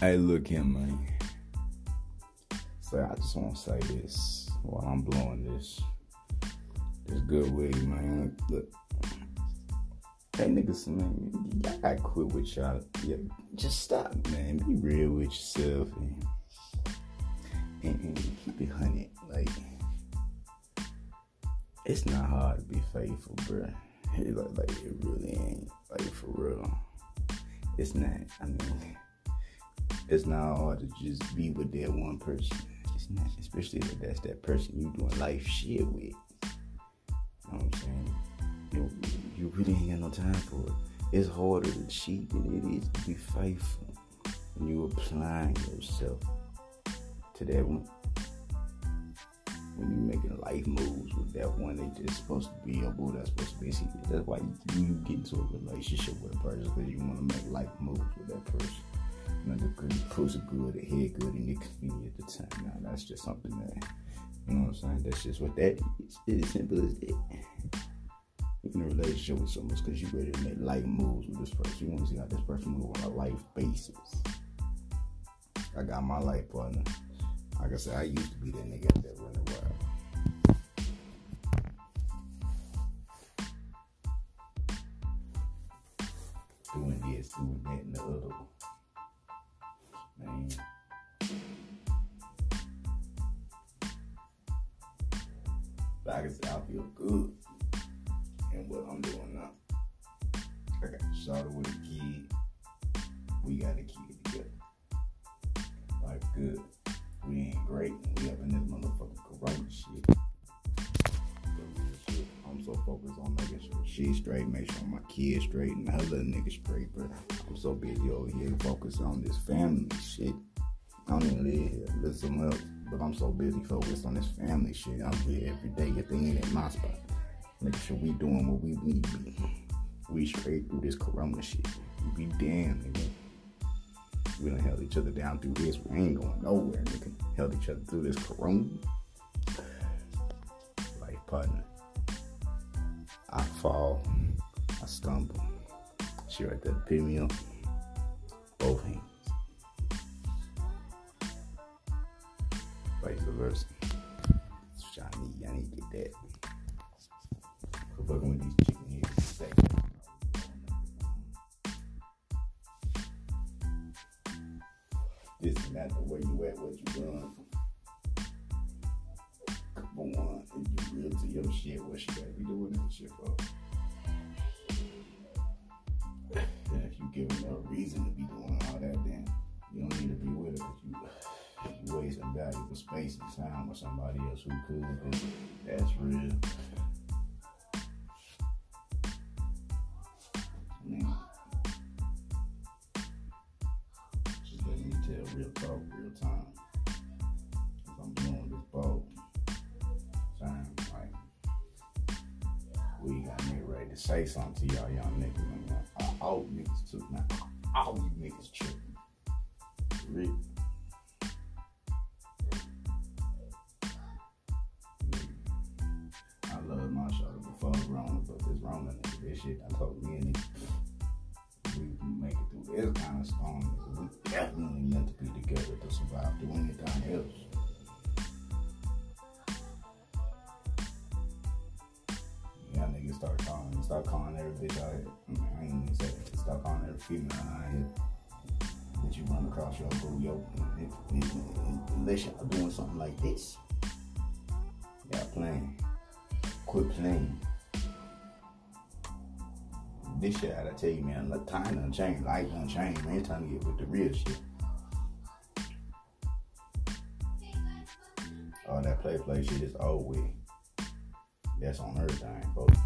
Hey, look here, man. So I just want to say this while I'm blowing this this good weed, man. Look, hey niggas, man, y'all gotta quit with y'all. Yeah, just stop, man. Be real with yourself and and, and keep it. Like it's not hard to be faithful, bro. It, like, like it really ain't. Like for real, it's not. I mean it's not hard to just be with that one person. It's not, especially if that's that person you doing life shit with. You know what I'm saying? You, you really ain't got no time for it. It's harder to cheat than it is to be faithful when you applying yourself to that one. When you making life moves with that one, they just supposed to be a boo. That's supposed to be. See, that's why you, you get into a relationship with a person because you want to make life moves with that person know, the good, pussy good, the head good, and it convenient at the time. Now, that's just something that, you know what I'm saying? That's just what that is. It's as simple as that. In a relationship with someone because you ready to make life moves with this person. You want to see how this person move on a life basis. I got my life partner. Like I said, I used to be that nigga that running around. Doing this, doing that, and the other man. But I can say I feel good in what I'm doing now. I got started with a kid. We got to keep it together. Like good. We ain't great. So focused on making sure she's straight, make sure my kids straight, and her little nigga straight, but I'm so busy over here focused on this family shit. I don't even live here, live somewhere but I'm so busy focused on this family shit. I'm here every day at the end at my spot, making sure we doing what we need to be. We straight through this corona shit. We be damn, nigga. We done held each other down through this. We ain't going nowhere, nigga. Held each other through this corona. Life partner. Fall, I stumble. She right there pick me up. Both hands. Vice versa. That's what I need. I need to get that. Quit fucking with these chicken heads. This is not the way you at, what you done. On, if you real to your shit, what you gotta be doing that shit for? And if you give them a reason to be doing all that, then you don't need to be with it you, you wasting valuable space and time with somebody else who could. That's real. Say something to y'all young niggas. Man. All you niggas too. Now, all you niggas tripping. Real. I love my show before Rona, but this Rona nigga, this shit I told me and we make it through this kind of storm. We definitely meant to be together to survive through anything else. Niggas start calling, start calling every bitch out here. I, mean, I ain't even say that. Start calling every female out here that you run across your boo, yo, unless y'all doing something like this. Y'all playing. Quit playing. This shit, I tell you, man, time done change, life done change, man. It's time to get with the real shit. All that play play shit is over with. That's on her time, folks.